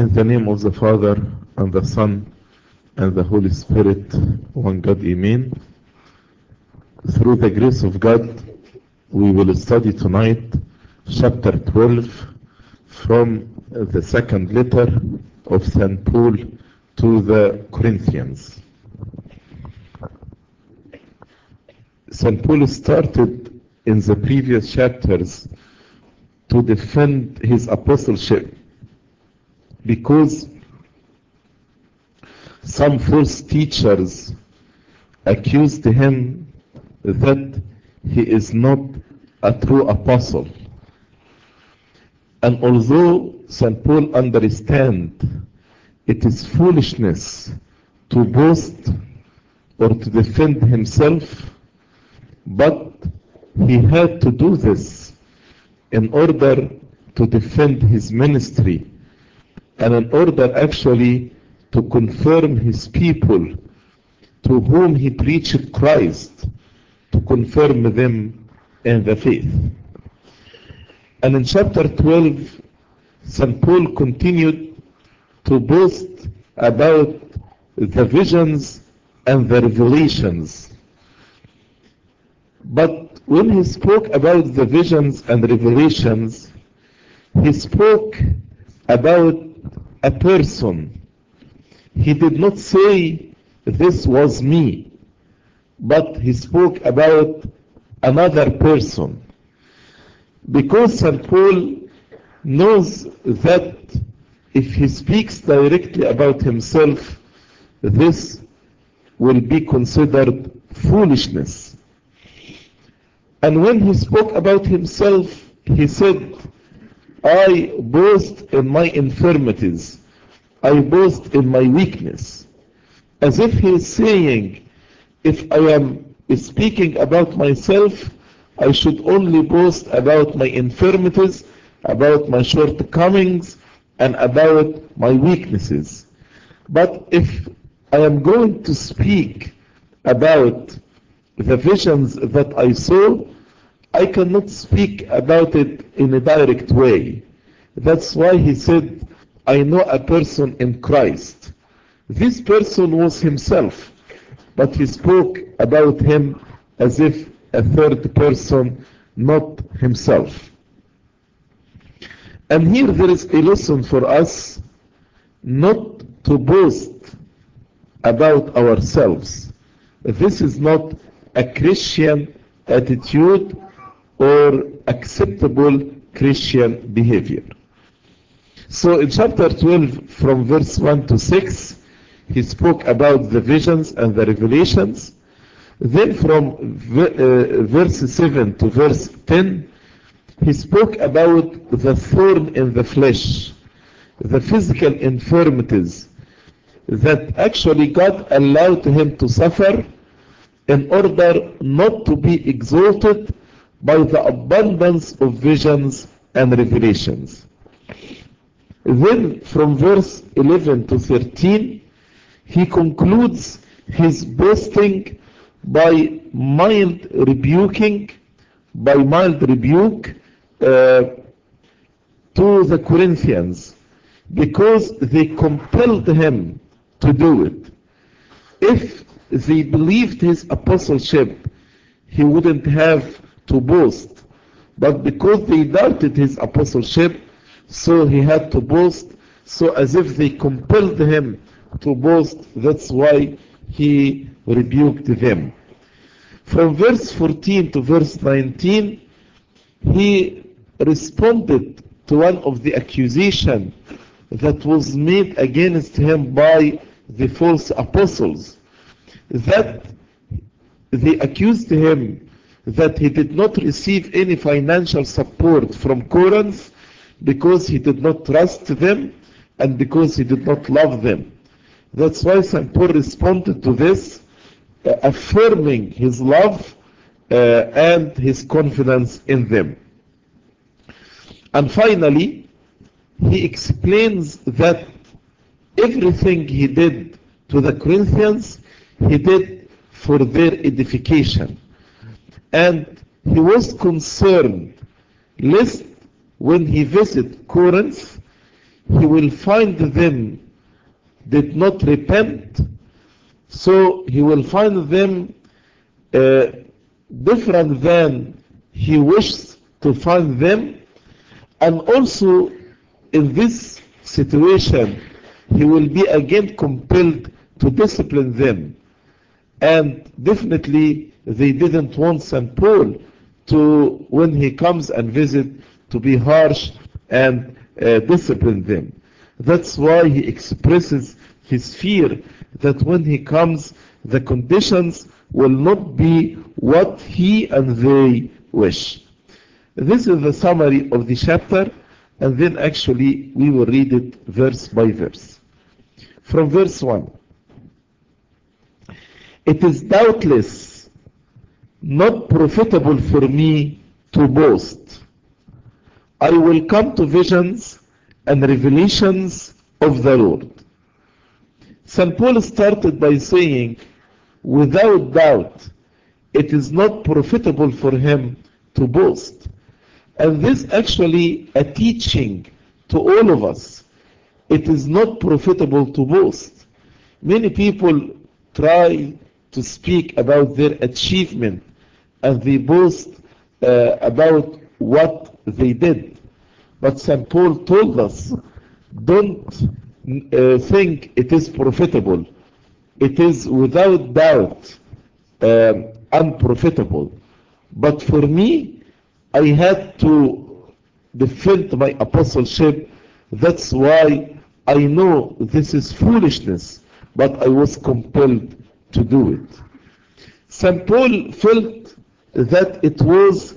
In the name of the Father, and the Son, and the Holy Spirit, one God, Amen. Through the grace of God, we will study tonight chapter 12 from the second letter of St. Paul to the Corinthians. St. Paul started in the previous chapters to defend his apostleship because some false teachers accused him that he is not a true apostle. And although St. Paul understands it is foolishness to boast or to defend himself, but he had to do this in order to defend his ministry and in order actually to confirm his people to whom he preached Christ, to confirm them in the faith. And in chapter 12, St. Paul continued to boast about the visions and the revelations. But when he spoke about the visions and revelations, he spoke about a person. He did not say, This was me, but he spoke about another person. Because St. Paul knows that if he speaks directly about himself, this will be considered foolishness. And when he spoke about himself, he said, I boast in my infirmities. I boast in my weakness. As if he is saying, if I am speaking about myself, I should only boast about my infirmities, about my shortcomings, and about my weaknesses. But if I am going to speak about the visions that I saw, I cannot speak about it in a direct way. That's why he said, I know a person in Christ. This person was himself, but he spoke about him as if a third person, not himself. And here there is a lesson for us not to boast about ourselves. This is not a Christian attitude or acceptable Christian behavior. So in chapter 12 from verse 1 to 6 he spoke about the visions and the revelations. Then from uh, verse 7 to verse 10 he spoke about the thorn in the flesh, the physical infirmities that actually God allowed him to suffer in order not to be exalted by the abundance of visions and revelations. Then from verse 11 to 13, he concludes his boasting by mild rebuking, by mild rebuke uh, to the Corinthians because they compelled him to do it. If they believed his apostleship, he wouldn't have to boast. But because they doubted his apostleship, so he had to boast. So as if they compelled him to boast, that's why he rebuked them. From verse 14 to verse 19, he responded to one of the accusation that was made against him by the false apostles. That they accused him that he did not receive any financial support from Corinth because he did not trust them and because he did not love them. That's why St. Paul responded to this, uh, affirming his love uh, and his confidence in them. And finally, he explains that everything he did to the Corinthians, he did for their edification. And he was concerned lest when he visit Corinth, he will find them did not repent, so he will find them uh, different than he wished to find them, and also in this situation, he will be again compelled to discipline them. And definitely, they didn't want St. Paul to, when he comes and visit, to be harsh and uh, discipline them. That's why he expresses his fear that when he comes, the conditions will not be what he and they wish. This is the summary of the chapter, and then actually we will read it verse by verse. From verse 1 It is doubtless not profitable for me to boast. I will come to visions and revelations of the Lord. St. Paul started by saying, without doubt, it is not profitable for him to boast. And this actually a teaching to all of us. It is not profitable to boast. Many people try to speak about their achievement and they boast uh, about what they did. But St. Paul told us, don't uh, think it is profitable. It is without doubt um, unprofitable. But for me, I had to defend my apostleship. That's why I know this is foolishness, but I was compelled to do it. St. Paul felt that it was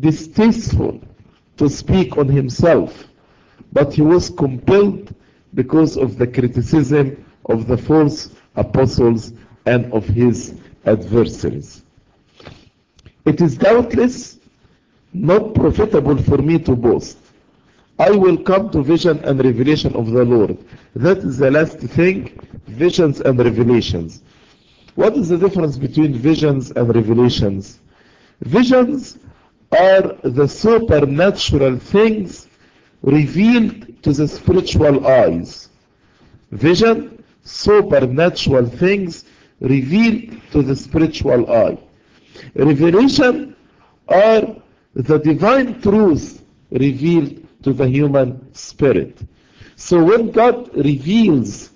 distasteful to speak on himself, but he was compelled because of the criticism of the false apostles and of his adversaries. It is doubtless not profitable for me to boast. I will come to vision and revelation of the Lord. That is the last thing, visions and revelations. What is the difference between visions and revelations? Visions are the supernatural things revealed to the spiritual eyes. Vision, supernatural things revealed to the spiritual eye. Revelation are the divine truth revealed to the human spirit. So when God reveals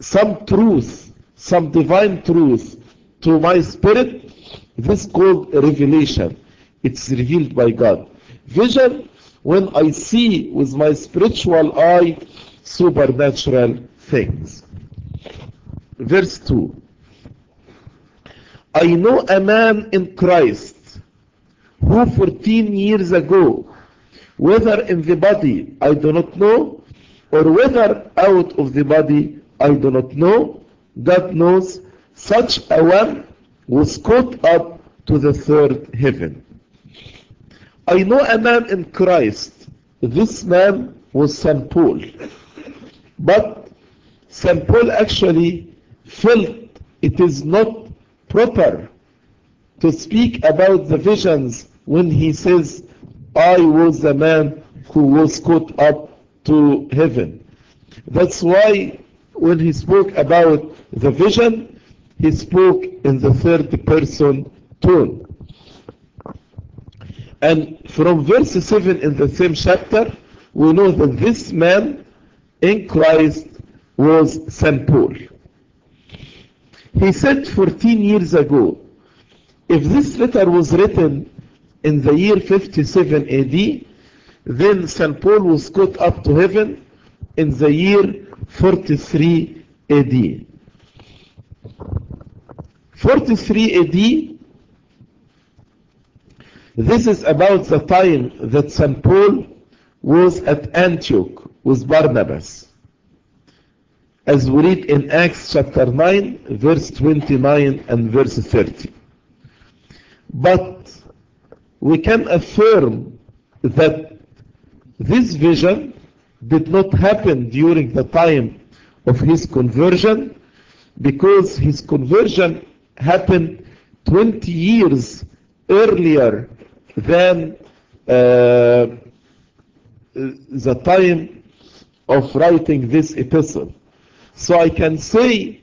some truth, some divine truth to my spirit, this is called revelation. It's revealed by God. Vision, when I see with my spiritual eye supernatural things. Verse 2 I know a man in Christ who 14 years ago, whether in the body I do not know, or whether out of the body I do not know, God knows, such a one was caught up to the third heaven. I know a man in Christ. This man was St. Paul. But St. Paul actually felt it is not proper to speak about the visions when he says, I was the man who was caught up to heaven. That's why when he spoke about the vision, he spoke in the third person tone. And from verse 7 in the same chapter, we know that this man in Christ was St. Paul. He said 14 years ago, if this letter was written in the year 57 AD, then St. Paul was caught up to heaven in the year 43 AD. 43 AD, this is about the time that St. Paul was at Antioch with Barnabas. As we read in Acts chapter 9, verse 29 and verse 30. But we can affirm that this vision did not happen during the time of his conversion because his conversion happened 20 years earlier than uh, the time of writing this epistle. So I can say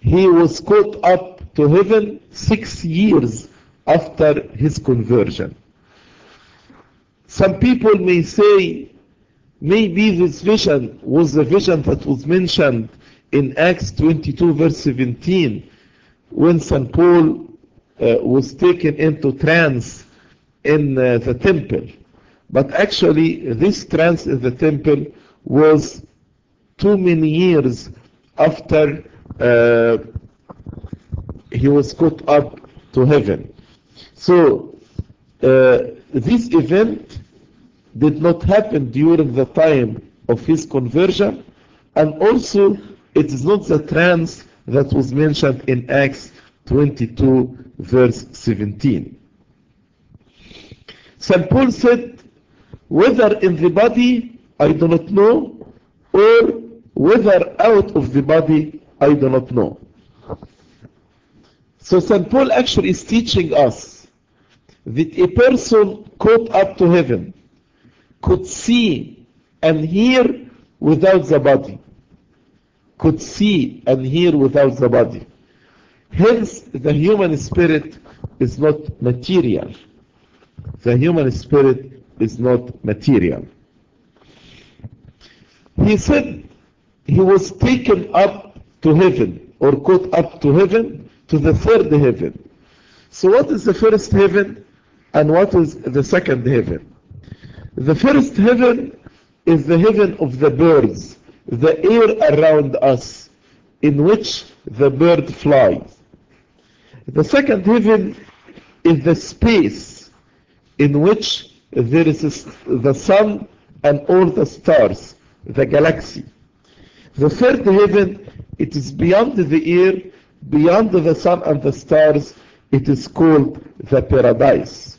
he was caught up to heaven six years after his conversion. Some people may say maybe this vision was the vision that was mentioned in Acts 22 verse 17 when St. Paul uh, was taken into trance in uh, the temple. But actually this trance in the temple was too many years after uh, he was caught up to heaven. So this event did not happen during the time of his conversion and also it is not the trance that was mentioned in Acts 22 verse 17. St. Paul said, whether in the body I do not know or whether out of the body I do not know. So St. Paul actually is teaching us that a person caught up to heaven could see and hear without the body. Could see and hear without the body. Hence, the human spirit is not material. The human spirit is not material. He said he was taken up to heaven or caught up to heaven to the third heaven. So what is the first heaven and what is the second heaven? The first heaven is the heaven of the birds, the air around us in which the bird flies. The second heaven is the space in which there is the sun and all the stars, the galaxy. The third heaven, it is beyond the air, beyond the sun and the stars, it is called the paradise.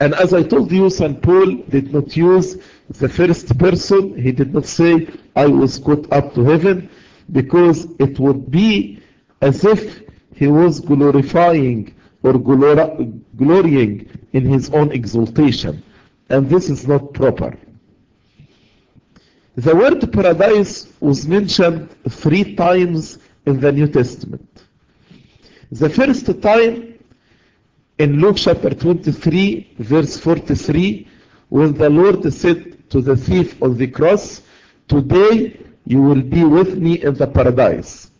And as I told you, St. Paul did not use the first person. He did not say, I was caught up to heaven, because it would be as if he was glorifying or glorying in his own exaltation. And this is not proper. The word paradise was mentioned three times in the New Testament. The first time in Luke chapter 23, verse 43, when the Lord said to the thief on the cross, Today you will be with me in the paradise.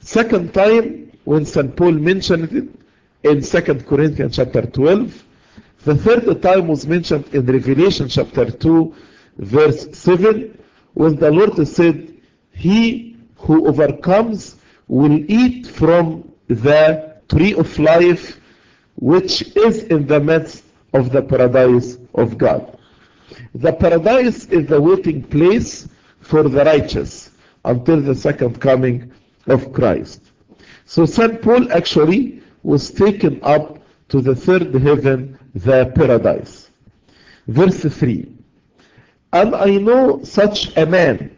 Second time, when St. Paul mentioned it in 2 Corinthians chapter 12. The third time was mentioned in Revelation chapter 2, verse 7, when the Lord said, He who overcomes will eat from the tree of life which is in the midst of the paradise of God. The paradise is the waiting place for the righteous until the second coming of Christ. So St. Paul actually was taken up to the third heaven, the paradise. Verse 3 And I know such a man,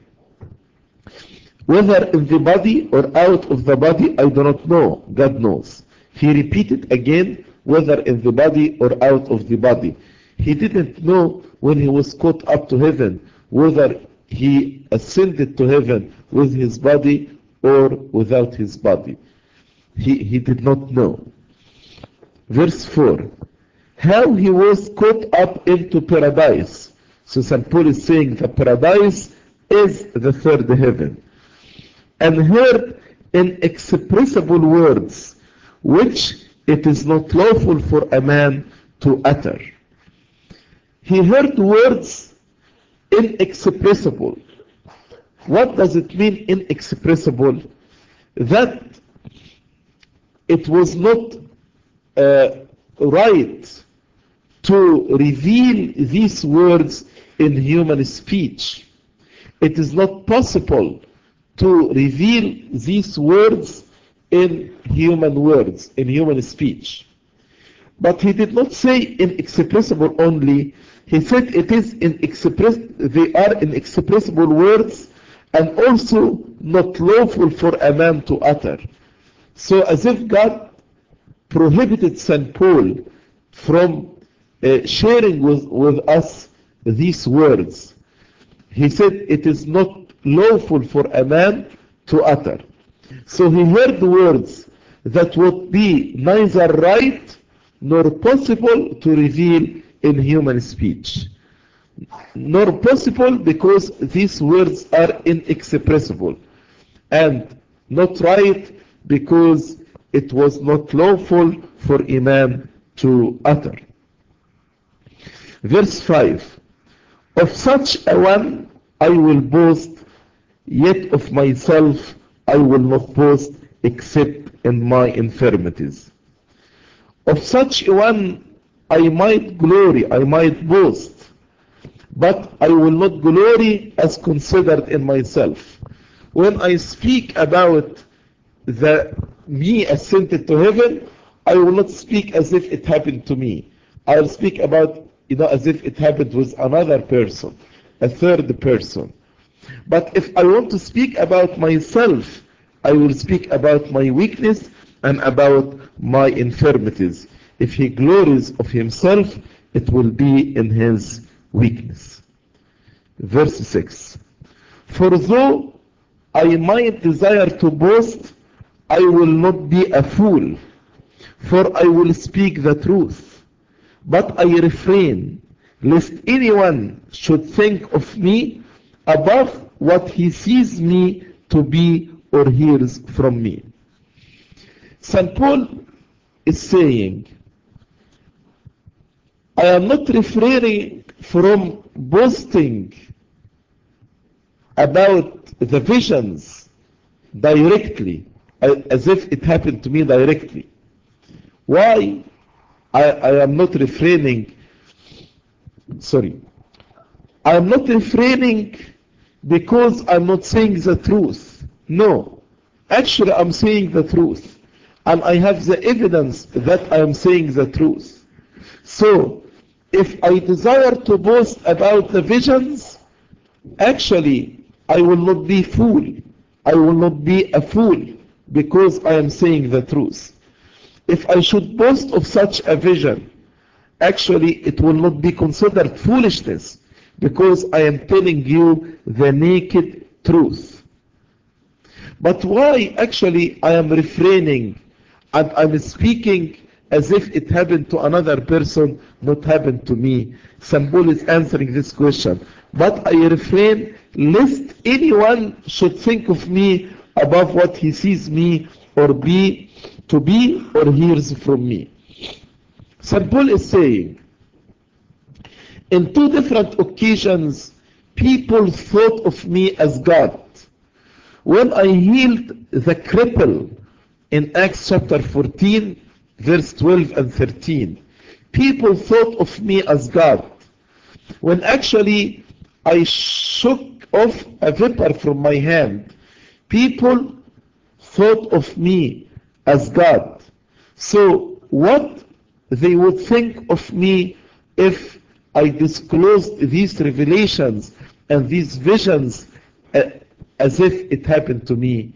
whether in the body or out of the body, I do not know. God knows. He repeated again, whether in the body or out of the body. He didn't know when he was caught up to heaven, whether he ascended to heaven with his body or without his body. He, he did not know. Verse 4 How he was caught up into paradise. So St. Paul is saying the paradise is the third heaven. And heard inexpressible words, which it is not lawful for a man to utter. He heard words inexpressible. What does it mean inexpressible? That it was not uh, right to reveal these words in human speech. It is not possible to reveal these words in human words, in human speech. But he did not say inexpressible only. He said it is inexpress, they are inexpressible words and also not lawful for a man to utter. So as if God prohibited St. Paul from uh, sharing with, with us these words. He said, It is not lawful for a man to utter. So he heard words that would be neither right nor possible to reveal in human speech. Nor possible because these words are inexpressible, and not right because it was not lawful for a man to utter. Verse 5 Of such a one I will boast, yet of myself I will not boast except in my infirmities. Of such a one I might glory, I might boast, but I will not glory as considered in myself. When I speak about the me ascended to heaven, I will not speak as if it happened to me. I will speak about, you know, as if it happened with another person, a third person. But if I want to speak about myself, I will speak about my weakness and about my infirmities. If he glories of himself, it will be in his weakness. Verse 6 For though I might desire to boast, I will not be a fool, for I will speak the truth. But I refrain, lest anyone should think of me above what he sees me to be or hears from me. St. Paul is saying, I am not refraining from boasting about the visions directly, as if it happened to me directly. Why? I, I am not refraining, sorry, I am not refraining because I'm not saying the truth. No. Actually, I'm saying the truth. And I have the evidence that I am saying the truth. So, if I desire to boast about the visions, actually, I will not be fool. I will not be a fool because I am saying the truth. If I should boast of such a vision, actually, it will not be considered foolishness because I am telling you the naked truth. But why actually I am refraining and I'm speaking as if it happened to another person, not happened to me? St. Paul is answering this question. But I refrain lest anyone should think of me above what he sees me or be to be or hears from me. St. Paul is saying, in two different occasions, people thought of me as God. When I healed the cripple in Acts chapter 14, verse 12 and 13, people thought of me as God. When actually I shook off a vapor from my hand, people thought of me as God. So, what they would think of me if I disclosed these revelations and these visions uh, as if it happened to me.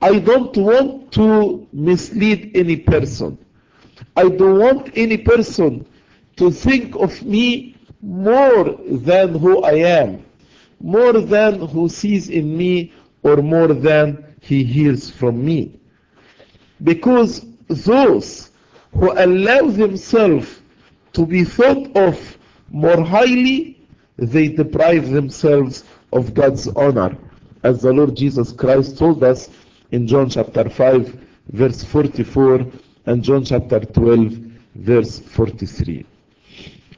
I don't want to mislead any person. I don't want any person to think of me more than who I am, more than who sees in me, or more than he hears from me. Because those who allow themselves to be thought of more highly, they deprive themselves of God's honor. As the Lord Jesus Christ told us in John chapter 5, verse 44, and John chapter 12, verse 43.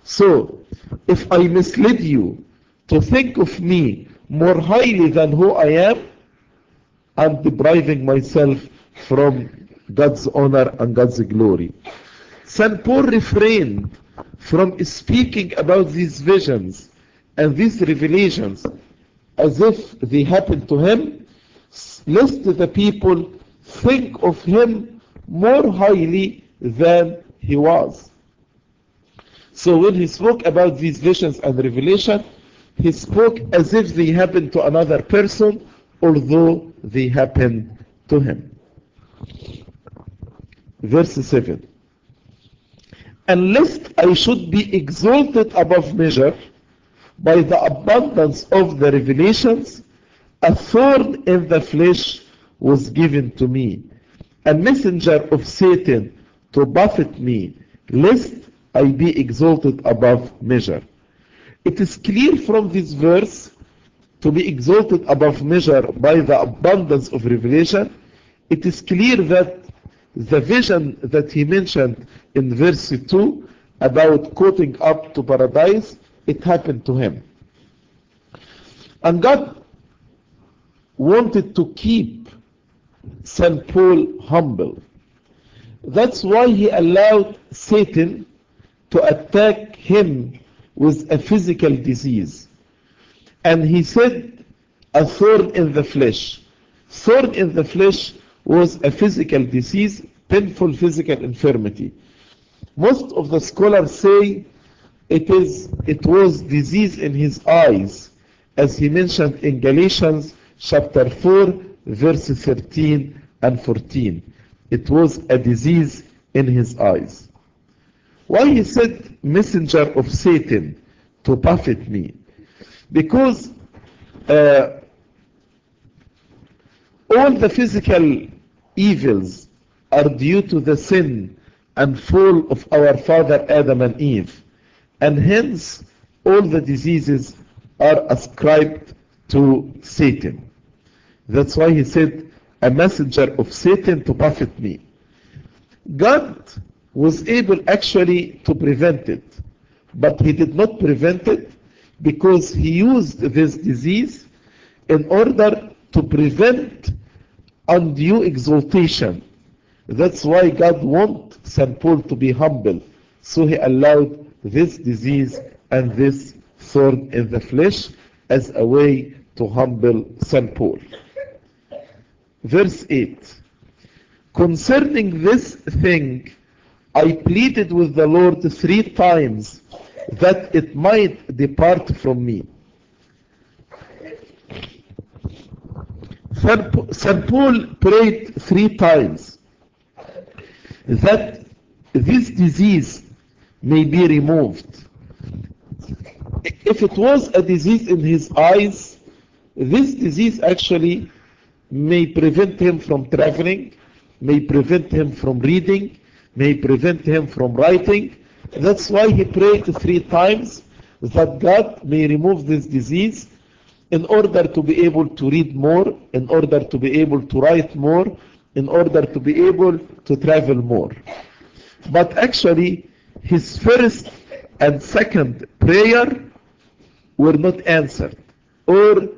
So, if I mislead you to think of me more highly than who I am, I'm depriving myself from God's honor and God's glory. St. Paul refrained from speaking about these visions and these revelations as if they happened to him, lest the people think of him more highly than he was. So when he spoke about these visions and revelation, he spoke as if they happened to another person, although they happened to him. Verse 7 And lest I should be exalted above measure, by the abundance of the revelations, a thorn in the flesh was given to me, a messenger of Satan to buffet me, lest I be exalted above measure. It is clear from this verse to be exalted above measure by the abundance of revelation. It is clear that the vision that he mentioned in verse 2 about quoting up to paradise, it happened to him. And God wanted to keep St. Paul humble. That's why he allowed Satan to attack him with a physical disease. And he said, a thorn in the flesh. Thorn in the flesh was a physical disease, painful physical infirmity. Most of the scholars say it is it was disease in his eyes, as he mentioned in Galatians chapter 4, verses 13 and 14. It was a disease in his eyes. Why he said, messenger of Satan to buffet me? Because uh, all the physical evils are due to the sin and fall of our father Adam and Eve. And hence, all the diseases are ascribed to Satan. That's why he said, a messenger of Satan to buffet me. God was able actually to prevent it, but he did not prevent it because he used this disease in order to prevent undue exaltation. That's why God wants St. Paul to be humble. So he allowed this disease and this thorn in the flesh as a way to humble St. Paul. Verse 8 Concerning this thing, I pleaded with the Lord three times that it might depart from me. St. Paul prayed three times that this disease may be removed. If it was a disease in his eyes, this disease actually may prevent him from traveling, may prevent him from reading, may prevent him from writing. That's why he prayed three times that God may remove this disease in order to be able to read more, in order to be able to write more, in order to be able to travel more. But actually, his first and second prayer were not answered, or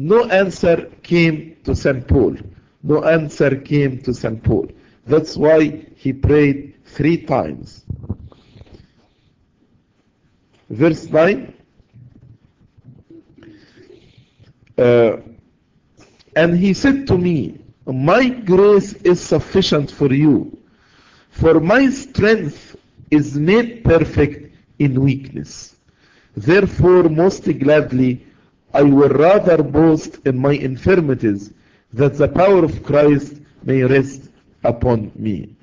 no answer came to St. Paul. No answer came to St. Paul. That's why he prayed three times. Verse 9. Uh, and he said to me, My grace is sufficient for you, for my strength is made perfect in weakness. Therefore, most gladly, I will rather boast in my infirmities, that the power of Christ may rest upon me.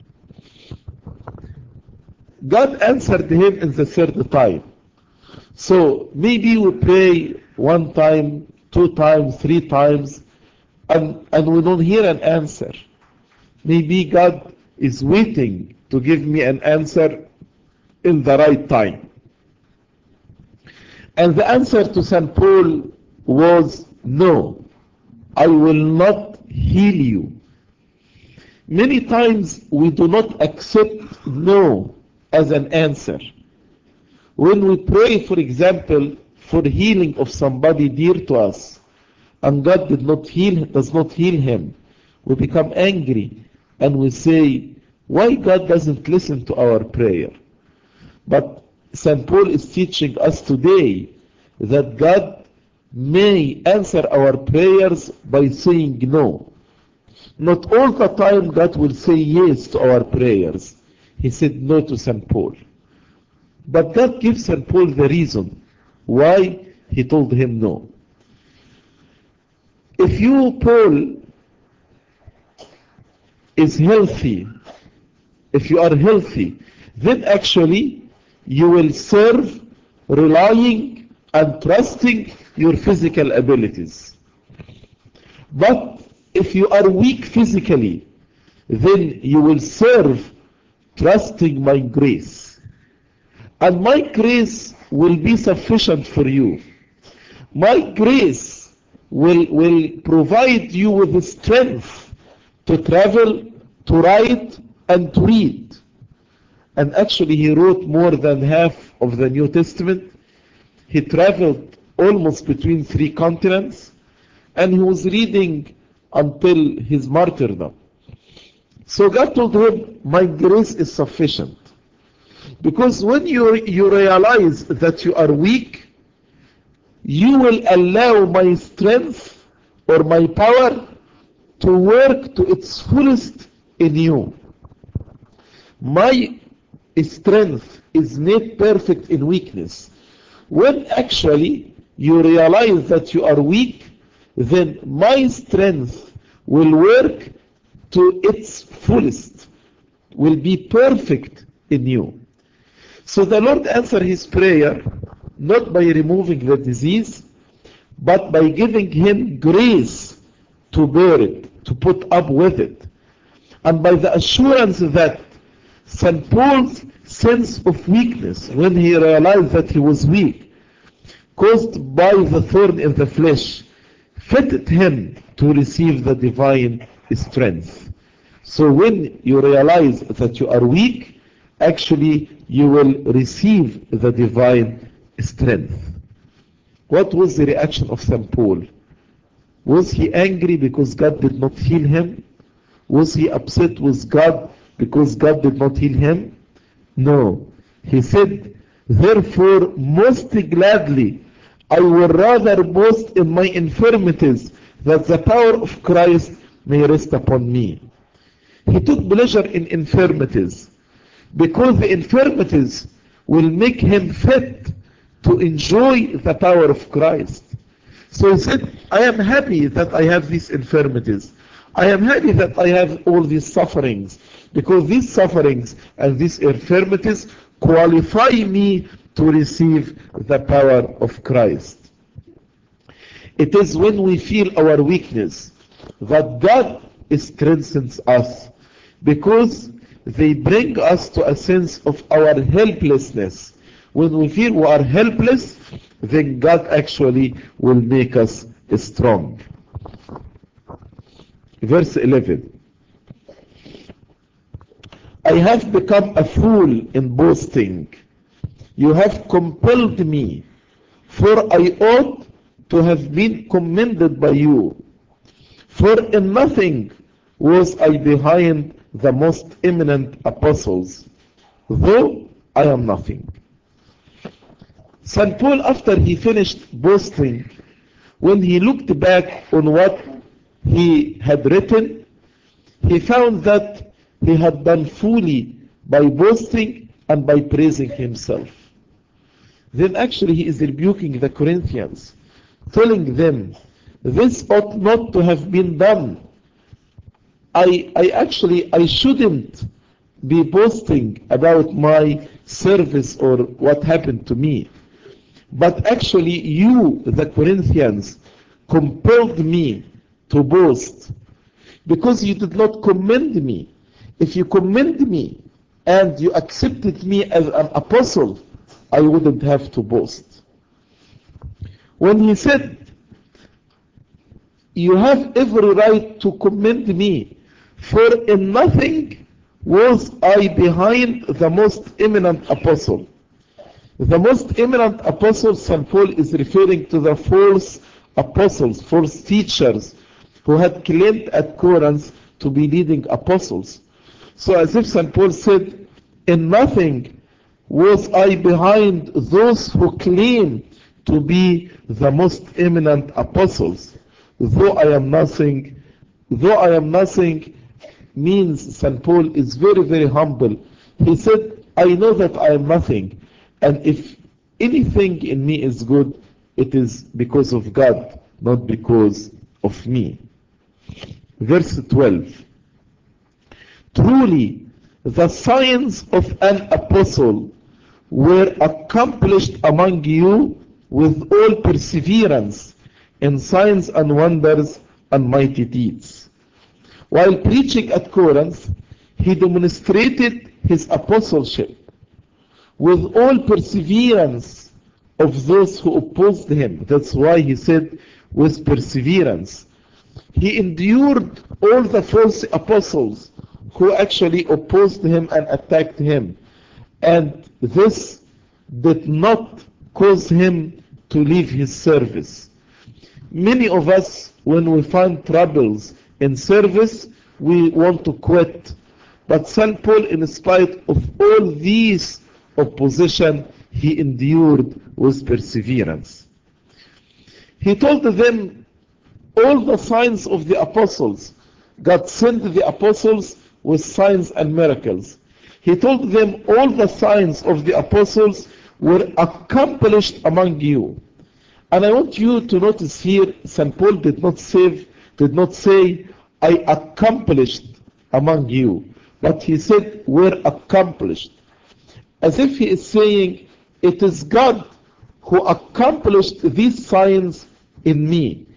God answered him in the third time. So maybe we pray one time, two times, three times, and, and we don't hear an answer. Maybe God is waiting to give me an answer in the right time. And the answer to St. Paul was no, I will not heal you. Many times we do not accept no as an answer. When we pray, for example, for healing of somebody dear to us, and God did not heal, does not heal him, we become angry and we say, why God doesn't listen to our prayer? But St. Paul is teaching us today that God may answer our prayers by saying no. Not all the time God will say yes to our prayers. He said no to St. Paul. But God gives St. Paul the reason why he told him no. If you, Paul, is healthy, if you are healthy, then actually you will serve relying and trusting your physical abilities. But if you are weak physically, then you will serve trusting my grace. And my grace will be sufficient for you. My grace will, will provide you with the strength to travel, to write, and to read. And actually, he wrote more than half of the New Testament. He traveled almost between three continents, and he was reading until his martyrdom. So God told him, My grace is sufficient. Because when you, you realize that you are weak, you will allow my strength or my power to work to its fullest in you. My strength is made perfect in weakness. When actually you realize that you are weak, then my strength will work to its fullest, will be perfect in you. So the Lord answered his prayer not by removing the disease, but by giving him grace to bear it, to put up with it. And by the assurance that St. Paul's sense of weakness, when he realized that he was weak, caused by the thorn in the flesh, fitted him to receive the divine strength. So when you realize that you are weak, actually you will receive the divine strength. What was the reaction of St. Paul? Was he angry because God did not heal him? Was he upset with God because God did not heal him? No. He said, Therefore, most gladly, I will rather boast in my infirmities, that the power of Christ may rest upon me. He took pleasure in infirmities, because the infirmities will make him fit to enjoy the power of Christ. So he said, I am happy that I have these infirmities. I am happy that I have all these sufferings because these sufferings and these infirmities qualify me to receive the power of Christ. It is when we feel our weakness that God strengthens us because they bring us to a sense of our helplessness. When we feel we are helpless, then God actually will make us strong. Verse 11 I have become a fool in boasting. You have compelled me, for I ought to have been commended by you. For in nothing was I behind the most eminent apostles, though I am nothing. St. Paul, after he finished boasting, when he looked back on what he had written, he found that he had done fully by boasting and by praising himself. Then actually he is rebuking the Corinthians, telling them, this ought not to have been done. I, I actually, I shouldn't be boasting about my service or what happened to me. But actually you, the Corinthians, compelled me to boast because you did not commend me. If you commend me and you accepted me as an apostle, I wouldn't have to boast. When he said, You have every right to commend me, for in nothing was I behind the most eminent apostle. The most eminent apostle, St. Paul is referring to the false apostles, false teachers who had claimed at Corinth to be leading apostles. So as if St. Paul said, in nothing was I behind those who claim to be the most eminent apostles. Though I am nothing, though I am nothing means St. Paul is very, very humble. He said, I know that I am nothing. And if anything in me is good, it is because of God, not because of me. Verse 12. Truly, the signs of an apostle were accomplished among you with all perseverance in signs and wonders and mighty deeds. While preaching at Corinth, he demonstrated his apostleship with all perseverance of those who opposed him. That's why he said, with perseverance. He endured all the false apostles who actually opposed him and attacked him. And this did not cause him to leave his service. Many of us, when we find troubles in service, we want to quit. But St. Paul, in spite of all these opposition, he endured with perseverance. He told them all the signs of the apostles. God sent the apostles with signs and miracles. He told them all the signs of the apostles were accomplished among you. And I want you to notice here, St. Paul did not say, did not say, I accomplished among you, but he said, were accomplished. As if he is saying, it is God who accomplished these signs in me.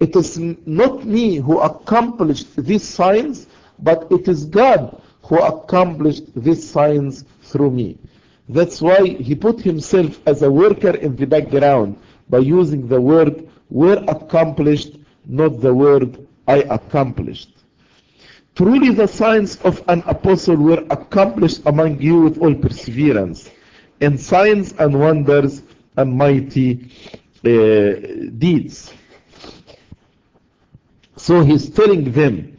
It is not me who accomplished these signs, but it is God who accomplished these signs through me. That's why he put himself as a worker in the background by using the word were accomplished, not the word I accomplished. Truly the signs of an apostle were accomplished among you with all perseverance, in signs and wonders and mighty uh, deeds. So he's telling them,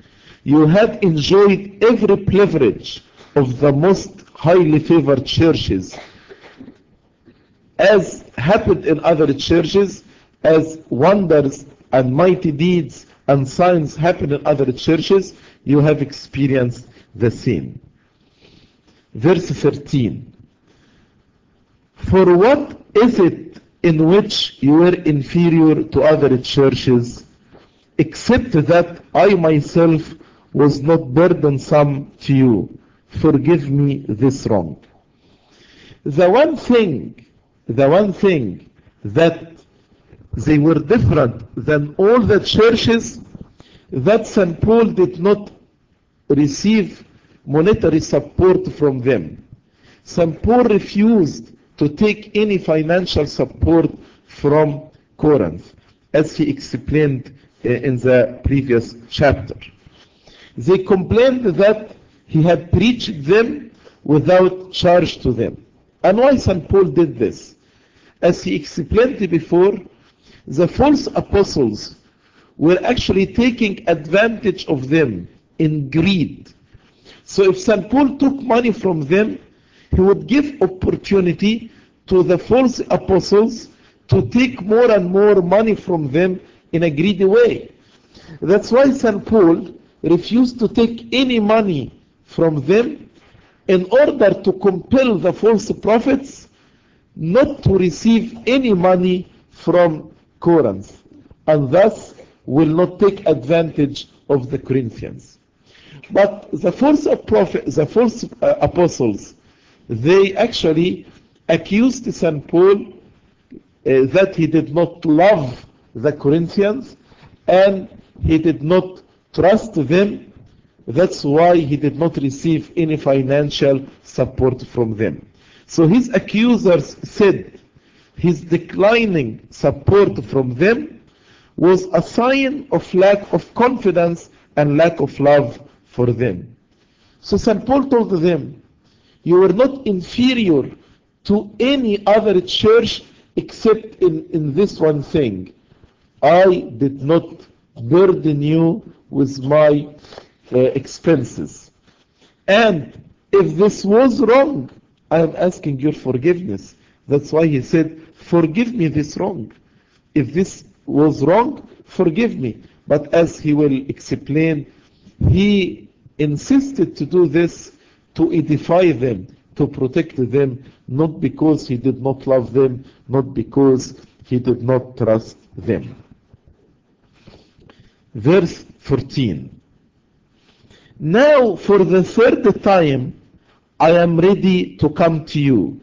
you have enjoyed every privilege of the most highly favored churches, as happened in other churches, as wonders and mighty deeds and signs happen in other churches, you have experienced the same. Verse 13. For what is it in which you were inferior to other churches, except that I myself was not burdensome to you? Forgive me this wrong. The one thing, the one thing that they were different than all the churches that St. Paul did not receive monetary support from them. St. Paul refused to take any financial support from Corinth, as he explained eh, in the previous chapter. They complained that he had preached them without charge to them. And why St. Paul did this? As he explained before, the false apostles were actually taking advantage of them in greed. So if St. Paul took money from them, he would give opportunity to the false apostles to take more and more money from them in a greedy way. That's why St. Paul refused to take any money from them in order to compel the false prophets not to receive any money from Corinth and thus will not take advantage of the Corinthians. But the false prophet, the false uh, apostles, they actually accused St. Paul uh, that he did not love the Corinthians and he did not trust them. That's why he did not receive any financial support from them. So his accusers said his declining support from them was a sign of lack of confidence and lack of love for them. So St. Paul told them, you were not inferior to any other church except in, in this one thing. I did not burden you with my uh, expenses. And if this was wrong, I am asking your forgiveness. That's why he said, forgive me this wrong. If this was wrong, forgive me. But as he will explain, he insisted to do this to edify them, to protect them, not because he did not love them, not because he did not trust them. Verse 14. Now for the third time I am ready to come to you.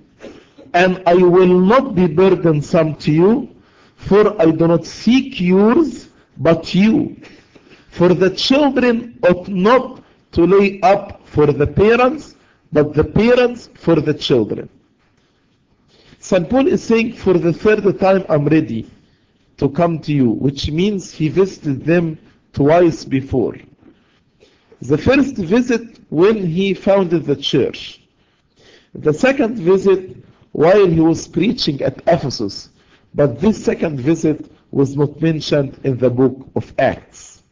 and I will not be burdensome to you, for I do not seek yours, but you. For the children ought not to lay up for the parents, but the parents for the children. St. Paul is saying, for the third time I'm ready to come to you, which means he visited them twice before. The first visit when he founded the church. The second visit while he was preaching at Ephesus. But this second visit was not mentioned in the book of Acts.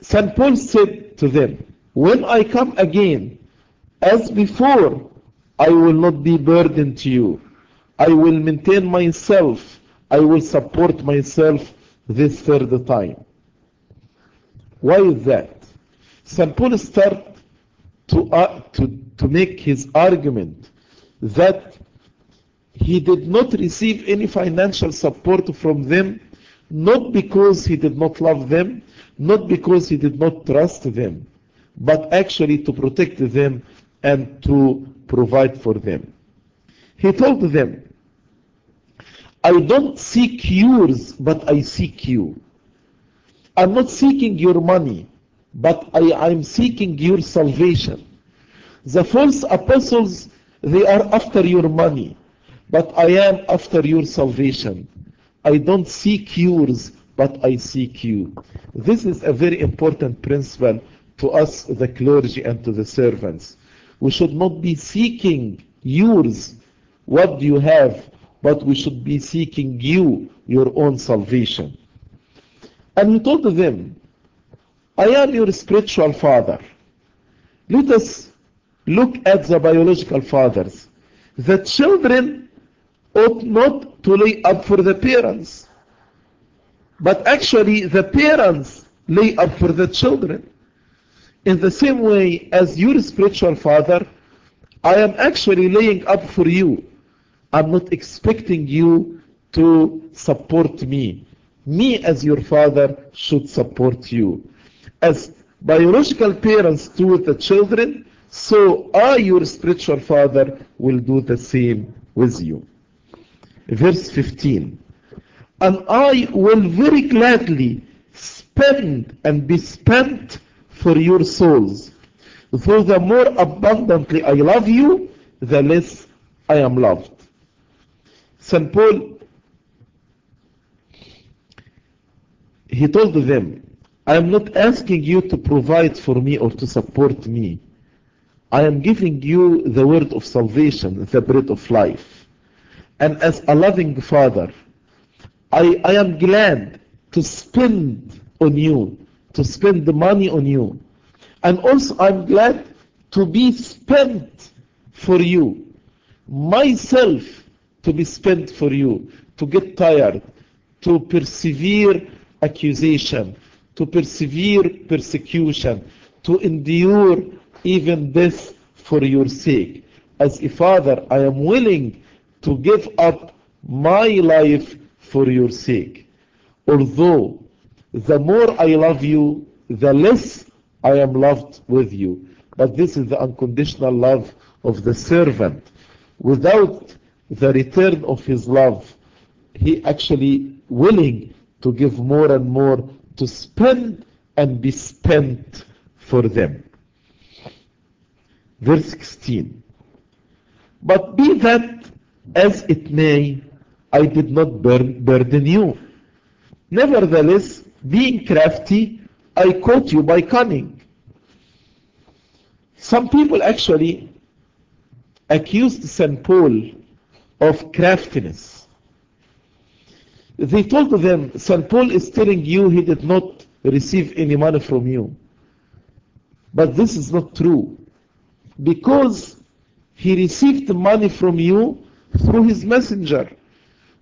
St. Paul said to them, When I come again, as before, I will not be burdened to you. I will maintain myself. I will support myself this third time. Why is that? St. Paul started to, uh, to, to make his argument that he did not receive any financial support from them, not because he did not love them, not because he did not trust them, but actually to protect them and to provide for them. He told them, I don't seek yours, but I seek you. I'm not seeking your money, but I am seeking your salvation. The false apostles, they are after your money, but I am after your salvation. I don't seek yours, but I seek you. This is a very important principle to us, the clergy, and to the servants. We should not be seeking yours, what do you have, but we should be seeking you, your own salvation. And he told them, I am your spiritual father. Let us look at the biological fathers. The children ought not to lay up for the parents, but actually the parents lay up for the children. In the same way as your spiritual father, I am actually laying up for you. I'm not expecting you to support me. Me as your father should support you. As biological parents do with the children, so I, your spiritual father, will do the same with you. Verse 15. And I will very gladly spend and be spent for your souls. Though the more abundantly I love you, the less I am loved. St. Paul, he told them, I am not asking you to provide for me or to support me. I am giving you the word of salvation, the bread of life. And as a loving father, I, I am glad to spend on you, to spend the money on you. And also I'm glad to be spent for you. Myself to be spent for you, to get tired, to persevere accusation, to persevere persecution, to endure even death for your sake. As a father, I am willing to give up my life for your sake. Although the more I love you, the less I am loved with you. But this is the unconditional love of the servant. Without the return of his love, he actually willing to give more and more to spend and be spent for them. Verse 16. But be that as it may, I did not burden you. Nevertheless, being crafty, I caught you by cunning. Some people actually accused St. Paul of craftiness. They told them, St. Paul is telling you he did not receive any money from you. But this is not true. Because he received money from you through his messenger.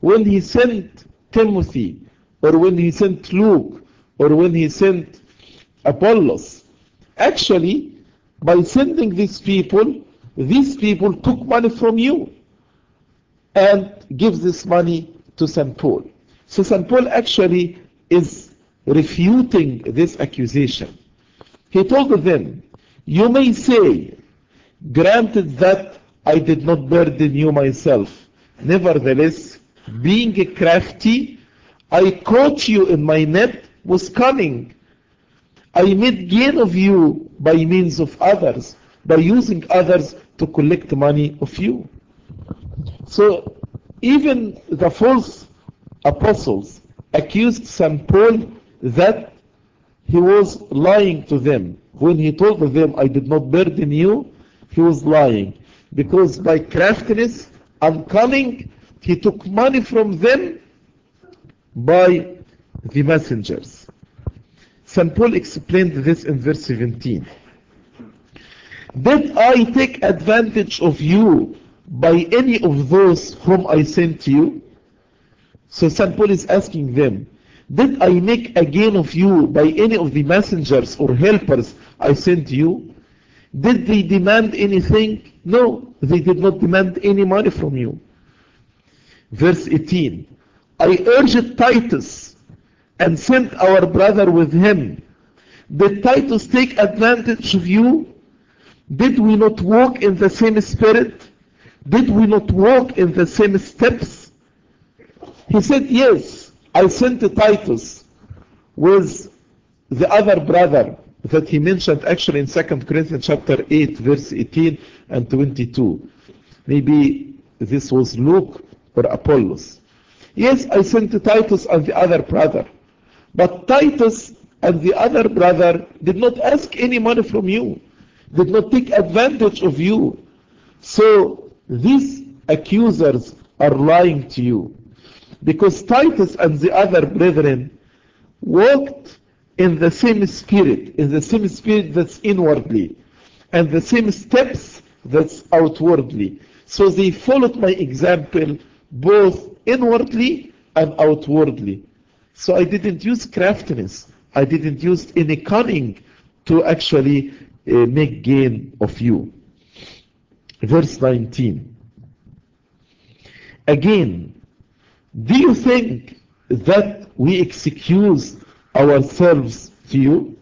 When he sent Timothy, or when he sent Luke, or when he sent Apollos. Actually, by sending these people, these people took money from you and give this money to St. Paul. So St. Paul actually is refuting this accusation. He told them, You may say, granted that I did not burden you myself. Nevertheless, being a crafty, I caught you in my net with cunning. I made gain of you by means of others, by using others to collect money of you. So even the false apostles accused St. Paul that he was lying to them. When he told them, I did not burden you, he was lying. Because by craftiness and cunning, he took money from them by the messengers. St. Paul explained this in verse 17. Did I take advantage of you by any of those whom I sent you? So St. Paul is asking them, did I make a gain of you by any of the messengers or helpers I sent you? Did they demand anything? No, they did not demand any money from you. Verse 18 I urged Titus and sent our brother with him. Did Titus take advantage of you? Did we not walk in the same spirit? Did we not walk in the same steps? He said, Yes, I sent Titus with the other brother that he mentioned actually in 2 Corinthians chapter 8 verse 18 and 22. Maybe this was Luke or Apollos. Yes, I sent Titus and the other brother. But Titus and the other brother did not ask any money from you, did not take advantage of you. So these accusers are lying to you. Because Titus and the other brethren walked in the same spirit, in the same spirit that's inwardly, and the same steps that's outwardly. So they followed my example both inwardly and outwardly. So I didn't use craftiness. I didn't use any cunning to actually uh, make gain of you. Verse 19. Again, do you think that we excuse ourselves to you?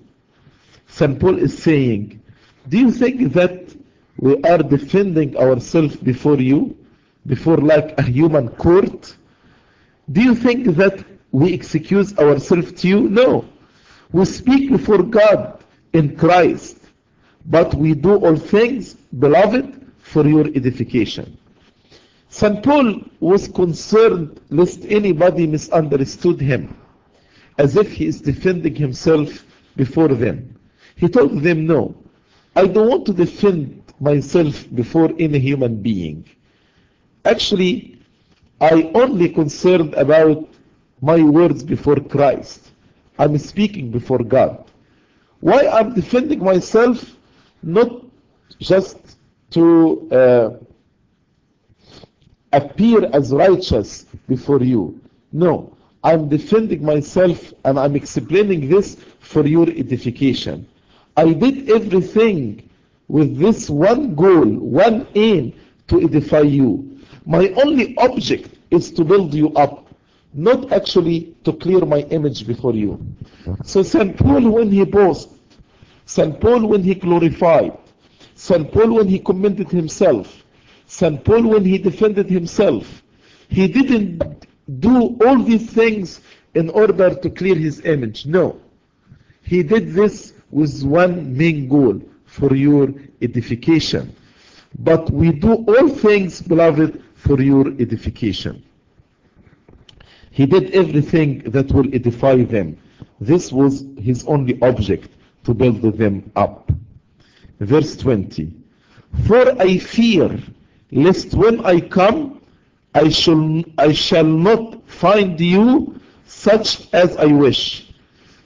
St. Paul is saying, do you think that we are defending ourselves before you, before like a human court? Do you think that we excuse ourselves to you? No. We speak before God in Christ, but we do all things, beloved, for your edification. St. Paul was concerned lest anybody misunderstood him, as if he is defending himself before them. He told them, No, I don't want to defend myself before any human being. Actually, I only concerned about my words before Christ. I'm speaking before God. Why I'm defending myself? Not just to uh, appear as righteous before you. No, I'm defending myself and I'm explaining this for your edification. I did everything with this one goal, one aim to edify you. My only object is to build you up, not actually to clear my image before you. So St. Paul when he boasted, St. Paul when he glorified, St. Paul when he commended himself, St. Paul when he defended himself, he didn't do all these things in order to clear his image. No. He did this with one main goal for your edification. But we do all things, beloved, for your edification. He did everything that will edify them. This was his only object, to build them up. Verse 20. For I fear lest when I come, I shall, I shall not find you such as I wish.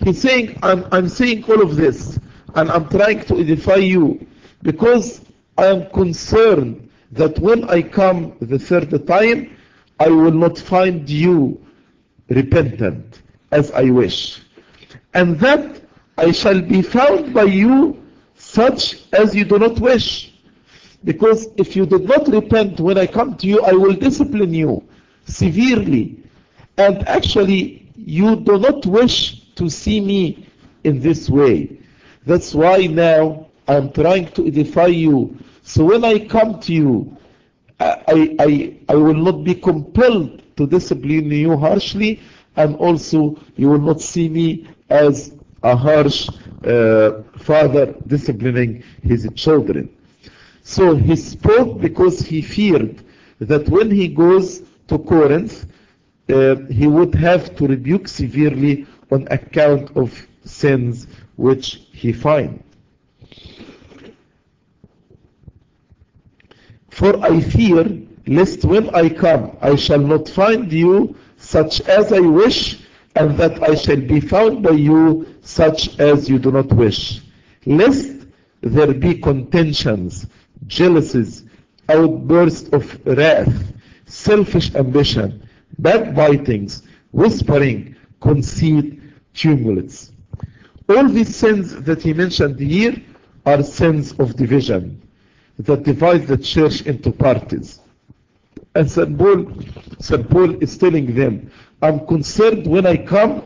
He's saying, I'm, I'm saying all of this, and I'm trying to edify you, because I am concerned that when I come the third time, I will not find you repentant as I wish. And that I shall be found by you such as you do not wish. Because if you did not repent when I come to you, I will discipline you severely. And actually, you do not wish to see me in this way. That's why now I'm trying to edify you. So when I come to you, I, I, I will not be compelled to discipline you harshly, and also you will not see me as a harsh uh, father disciplining his children. So he spoke because he feared that when he goes to Corinth, uh, he would have to rebuke severely on account of sins which he finds. For I fear lest when I come I shall not find you such as I wish, and that I shall be found by you such as you do not wish. Lest there be contentions, jealousies, outbursts of wrath, selfish ambition, backbitings, whispering, conceit, tumults. All these sins that he mentioned here are sins of division that divide the church into parties. And St. Paul, St. Paul is telling them, I'm concerned when I come,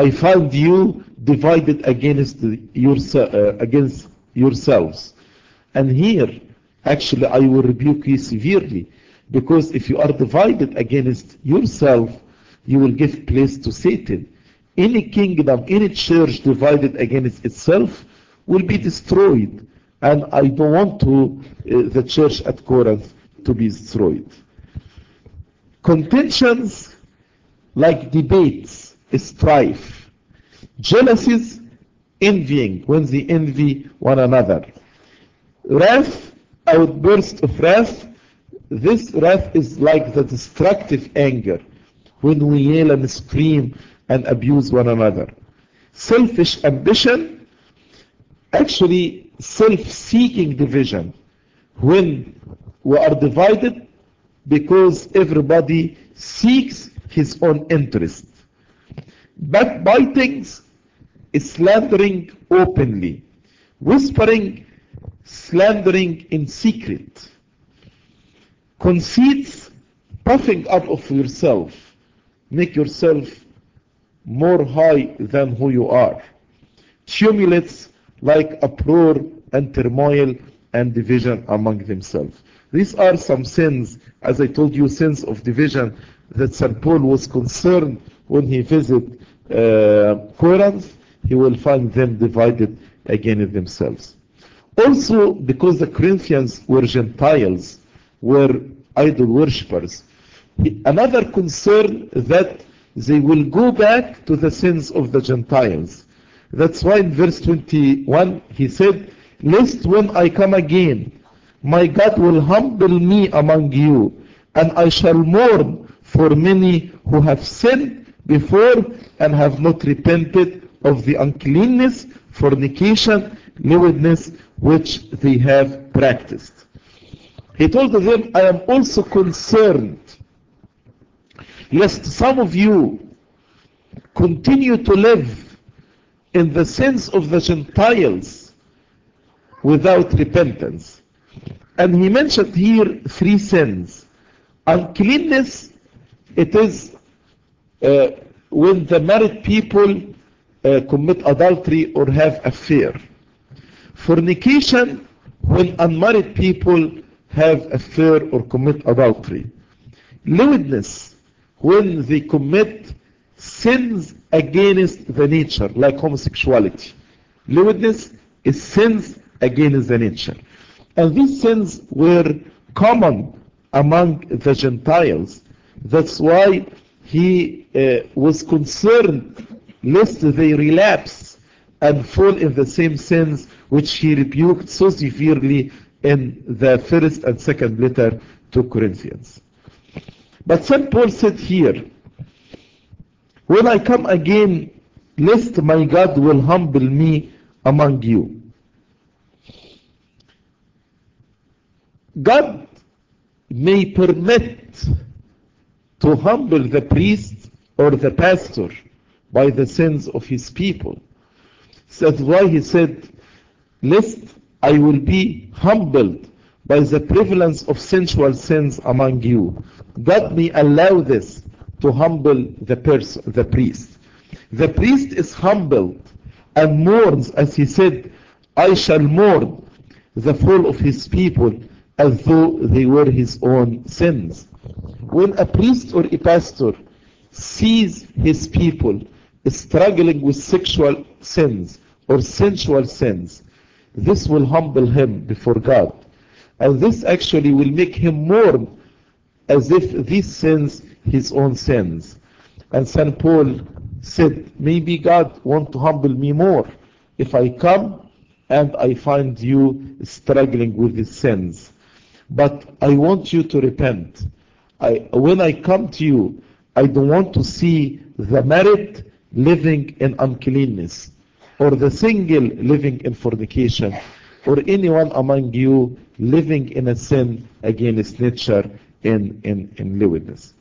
I found you divided against, uh, against yourselves. And here, actually, I will rebuke you severely. Because if you are divided against yourself, you will give place to Satan. Any kingdom, any church divided against itself will be destroyed. And I don't want to, uh, the church at Corinth to be destroyed. Contentions like debates, strife, jealousies, envying when they envy one another. Wrath, outburst of wrath, this wrath is like the destructive anger when we yell and scream and abuse one another. Selfish ambition, actually self-seeking division when we are divided because everybody seeks his own interest. Backbiting, slandering openly, whispering, slandering in secret, conceits, puffing up of yourself, make yourself more high than who you are, tumults like uproar and turmoil and division among themselves. These are some sins, as I told you, sins of division that St. Paul was concerned when he visited Uh, Corinth, he will find them divided against themselves. Also, because the Corinthians were Gentiles, were idol worshippers, another concern that they will go back to the sins of the Gentiles. That's why in verse 21 he said, Lest when I come again, my God will humble me among you, and I shall mourn for many who have sinned before and have not repented of the uncleanness, fornication, lewdness which they have practiced. He told them, I am also concerned lest some of you continue to live in the sins of the Gentiles without repentance. And he mentioned here three sins. Uncleanness, it is when the married people uh, commit adultery or have affair. Fornication, when unmarried people have affair or commit adultery. Lewdness, when they commit sins against the nature, like homosexuality. Lewdness is sins against the nature. And these sins were common among the Gentiles. That's why he uh, was concerned lest they relapse and fall in the same sins which he rebuked so severely in the first and second letter to Corinthians. But St. Paul said here, when I come again, lest my God will humble me among you. God may permit to humble the priest or the pastor by the sins of his people. That's why he said, lest I will be humbled by the prevalence of sensual sins among you. God may allow this to humble the person, the priest. The priest is humbled and mourns, as he said, I shall mourn the fall of his people as though they were his own sins. When a priest or a pastor sees his people struggling with sexual sins or sensual sins, this will humble him before God. And this actually will make him mourn as if these sins his own sins. And St. Paul said, maybe God want to humble me more if I come and I find you struggling with these sins. But I want you to repent. I, when I come to you, I don't want to see the married living in uncleanness, or the single living in fornication, or anyone among you living in a sin against nature in, in, in lewdness.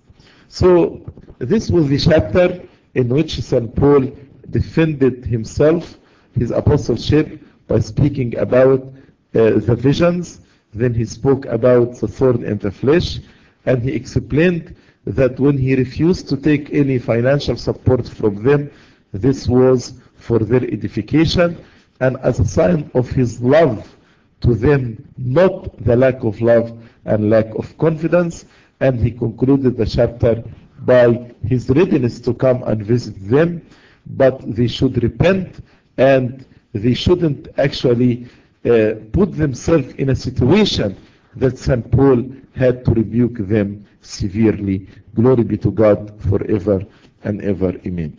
So, this was the chapter in which St. Paul defended himself, his apostleship, by speaking about uh, the visions. Then he spoke about the thorn in the flesh, and he explained that when he refused to take any financial support from them, this was for their edification and as a sign of his love to them, not the lack of love and lack of confidence. And he concluded the chapter by his readiness to come and visit them, but they should repent and they shouldn't actually uh, put themselves in a situation that St. Paul had to rebuke them severely. Glory be to God forever and ever. Amen.